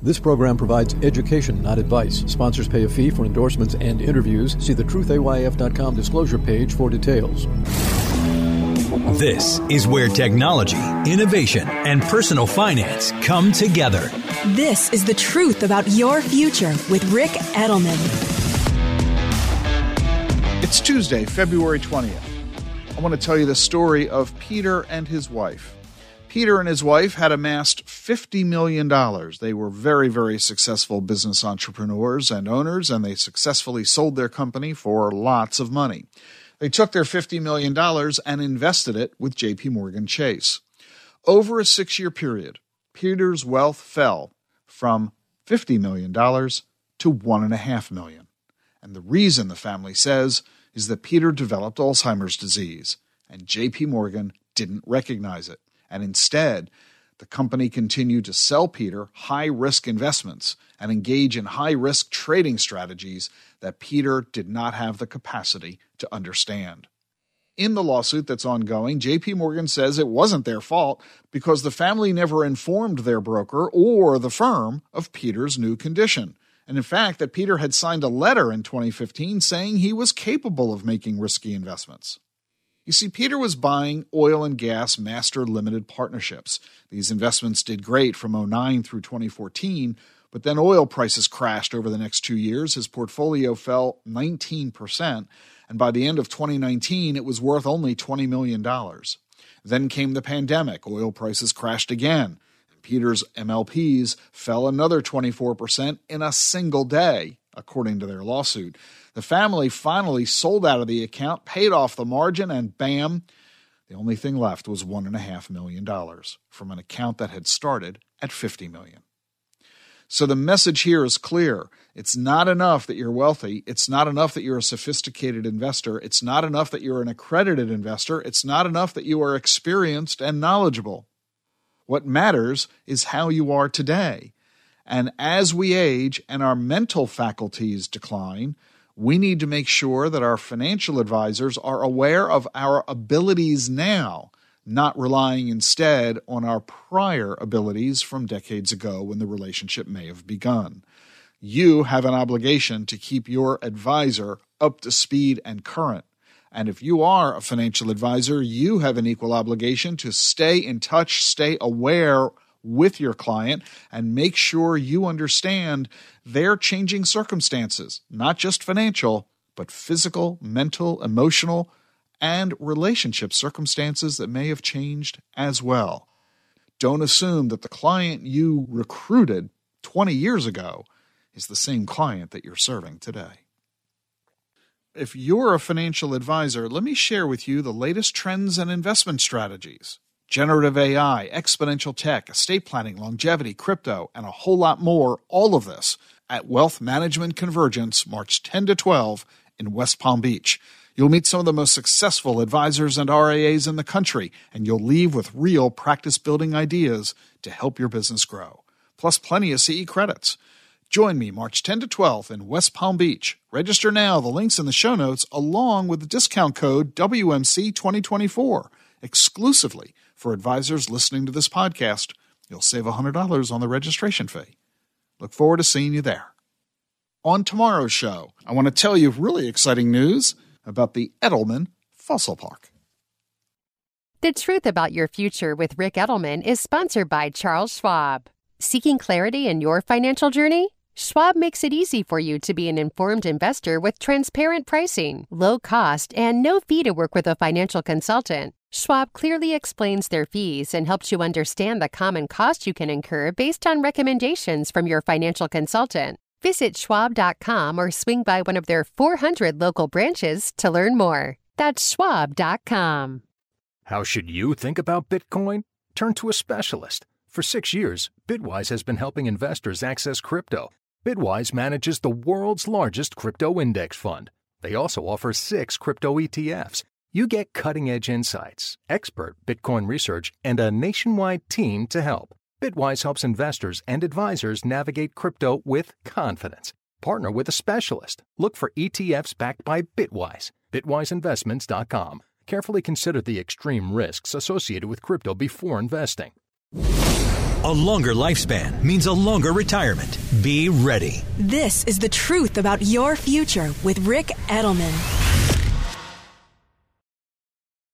This program provides education, not advice. Sponsors pay a fee for endorsements and interviews. See the truthayf.com disclosure page for details. This is where technology, innovation, and personal finance come together. This is the truth about your future with Ric Edelman. It's Tuesday, February 20th. I want to tell you the story of Peter and his wife. Peter and his wife had amassed $50 million. They were very, very successful business entrepreneurs and owners, and they successfully sold their company for lots of money. They took their $50 million and invested it with JP Morgan Chase. Over a six year period, Peter's wealth fell from $50 million to 1.5 million. And the reason, the family says, is that Peter developed Alzheimer's disease, and JP Morgan didn't recognize it and instead, the company continued to sell Peter high risk investments and engage in high risk trading strategies that Peter did not have the capacity to understand. In the lawsuit that's ongoing, JP Morgan says it wasn't their fault because the family never informed their broker or the firm of Peter's new condition. And in fact, that Peter had signed a letter in 2015 saying he was capable of making risky investments. You see, Peter was buying oil and gas master limited partnerships. These investments did great from 09 through 2014, but then oil prices crashed over the next two years. His portfolio fell 19%, and by the end of 2019, it was worth only $20 million. Then came the pandemic. Oil prices crashed again. And Peter's MLPs fell another 24% in a single day, according to their lawsuit. The family finally sold out of the account, paid off the margin, and bam, the only thing left was $1.5 million from an account that had started at 50 million. So the message here is clear. It's not enough that you're wealthy. It's not enough that you're a sophisticated investor. It's not enough that you're an accredited investor. It's not enough that you are experienced and knowledgeable. What matters is how you are today. And as we age and our mental faculties decline, we need to make sure that our financial advisors are aware of our abilities now, not relying instead on our prior abilities from decades ago when the relationship may have begun. You have an obligation to keep your advisor up to speed and current. And if you are a financial advisor, you have an equal obligation to stay in touch, stay aware with your client and make sure you understand their changing circumstances, not just financial, but physical, mental, emotional, and relationship circumstances that may have changed as well. Don't assume that the client you recruited 20 years ago is the same client that you're serving today. If you're a financial advisor, let me share with you the latest trends and investment strategies generative AI, exponential tech, estate planning, longevity, crypto, and a whole lot more. All of this at Wealth Management Convergence, March 10 to 12 in West Palm Beach. You'll meet some of the most successful advisors and RIAs in the country, and you'll leave with real practice building ideas to help your business grow. Plus, plenty of CE credits. Join me March 10 to 12 in West Palm Beach. Register now. The links in the show notes, along with the discount code WMC2024, exclusively for advisors listening to this podcast, you'll save $100 on the registration fee. Look forward to seeing you there. On tomorrow's show, I want to tell you really exciting news about the Edelman Fossil Park. The Truth About Your Future with Ric Edelman is sponsored by Charles Schwab. Seeking clarity in your financial journey? Schwab makes it easy for you to be an informed investor with transparent pricing, low cost, and no fee to work with a financial consultant. Schwab clearly explains their fees and helps you understand the common cost you can incur based on recommendations from your financial consultant. Visit schwab.com or swing by one of their 400 local branches to learn more. That's schwab.com. How should you think about Bitcoin? Turn to a specialist. For six years, Bitwise has been helping investors access crypto. Bitwise manages the world's largest crypto index fund. They also offer six crypto ETFs you get cutting edge insights, expert Bitcoin research, and a nationwide team to help. Bitwise helps investors and advisors navigate crypto with confidence. Partner with a specialist. Look for ETFs backed by Bitwise. BitwiseInvestments.com. Carefully consider the extreme risks associated with crypto before investing. A longer lifespan means a longer retirement. Be ready. This is the truth about your future with Ric Edelman.